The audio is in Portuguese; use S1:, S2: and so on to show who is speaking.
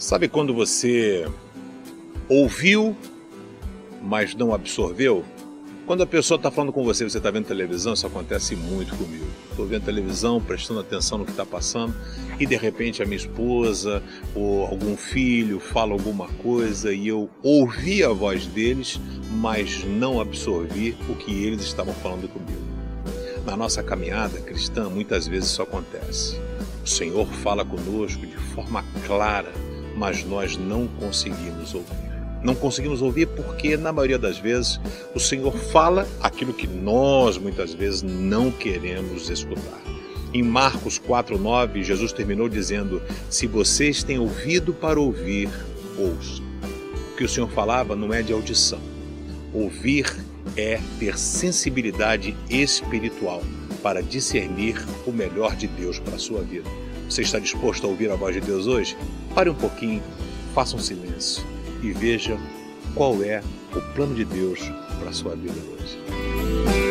S1: Sabe quando você ouviu, mas não absorveu? Quando a pessoa está falando com você, você está vendo televisão, isso acontece muito comigo. Estou vendo televisão, prestando atenção no que está passando, e de repente a minha esposa ou algum filho fala alguma coisa e eu ouvi a voz deles, mas não absorvi o que eles estavam falando comigo. Na nossa caminhada cristã, muitas vezes isso acontece. O Senhor fala conosco de forma clara mas nós não conseguimos ouvir. Não conseguimos ouvir porque, na maioria das vezes, o Senhor fala aquilo que nós muitas vezes não queremos escutar. Em Marcos 4,9, Jesus terminou dizendo: Se vocês têm ouvido para ouvir, ouçam. O que o Senhor falava não é de audição. Ouvir é ter sensibilidade espiritual para discernir o melhor de Deus para a sua vida. Você está disposto a ouvir a voz de Deus hoje? Pare um pouquinho, faça um silêncio e veja qual é o plano de Deus para a sua vida hoje.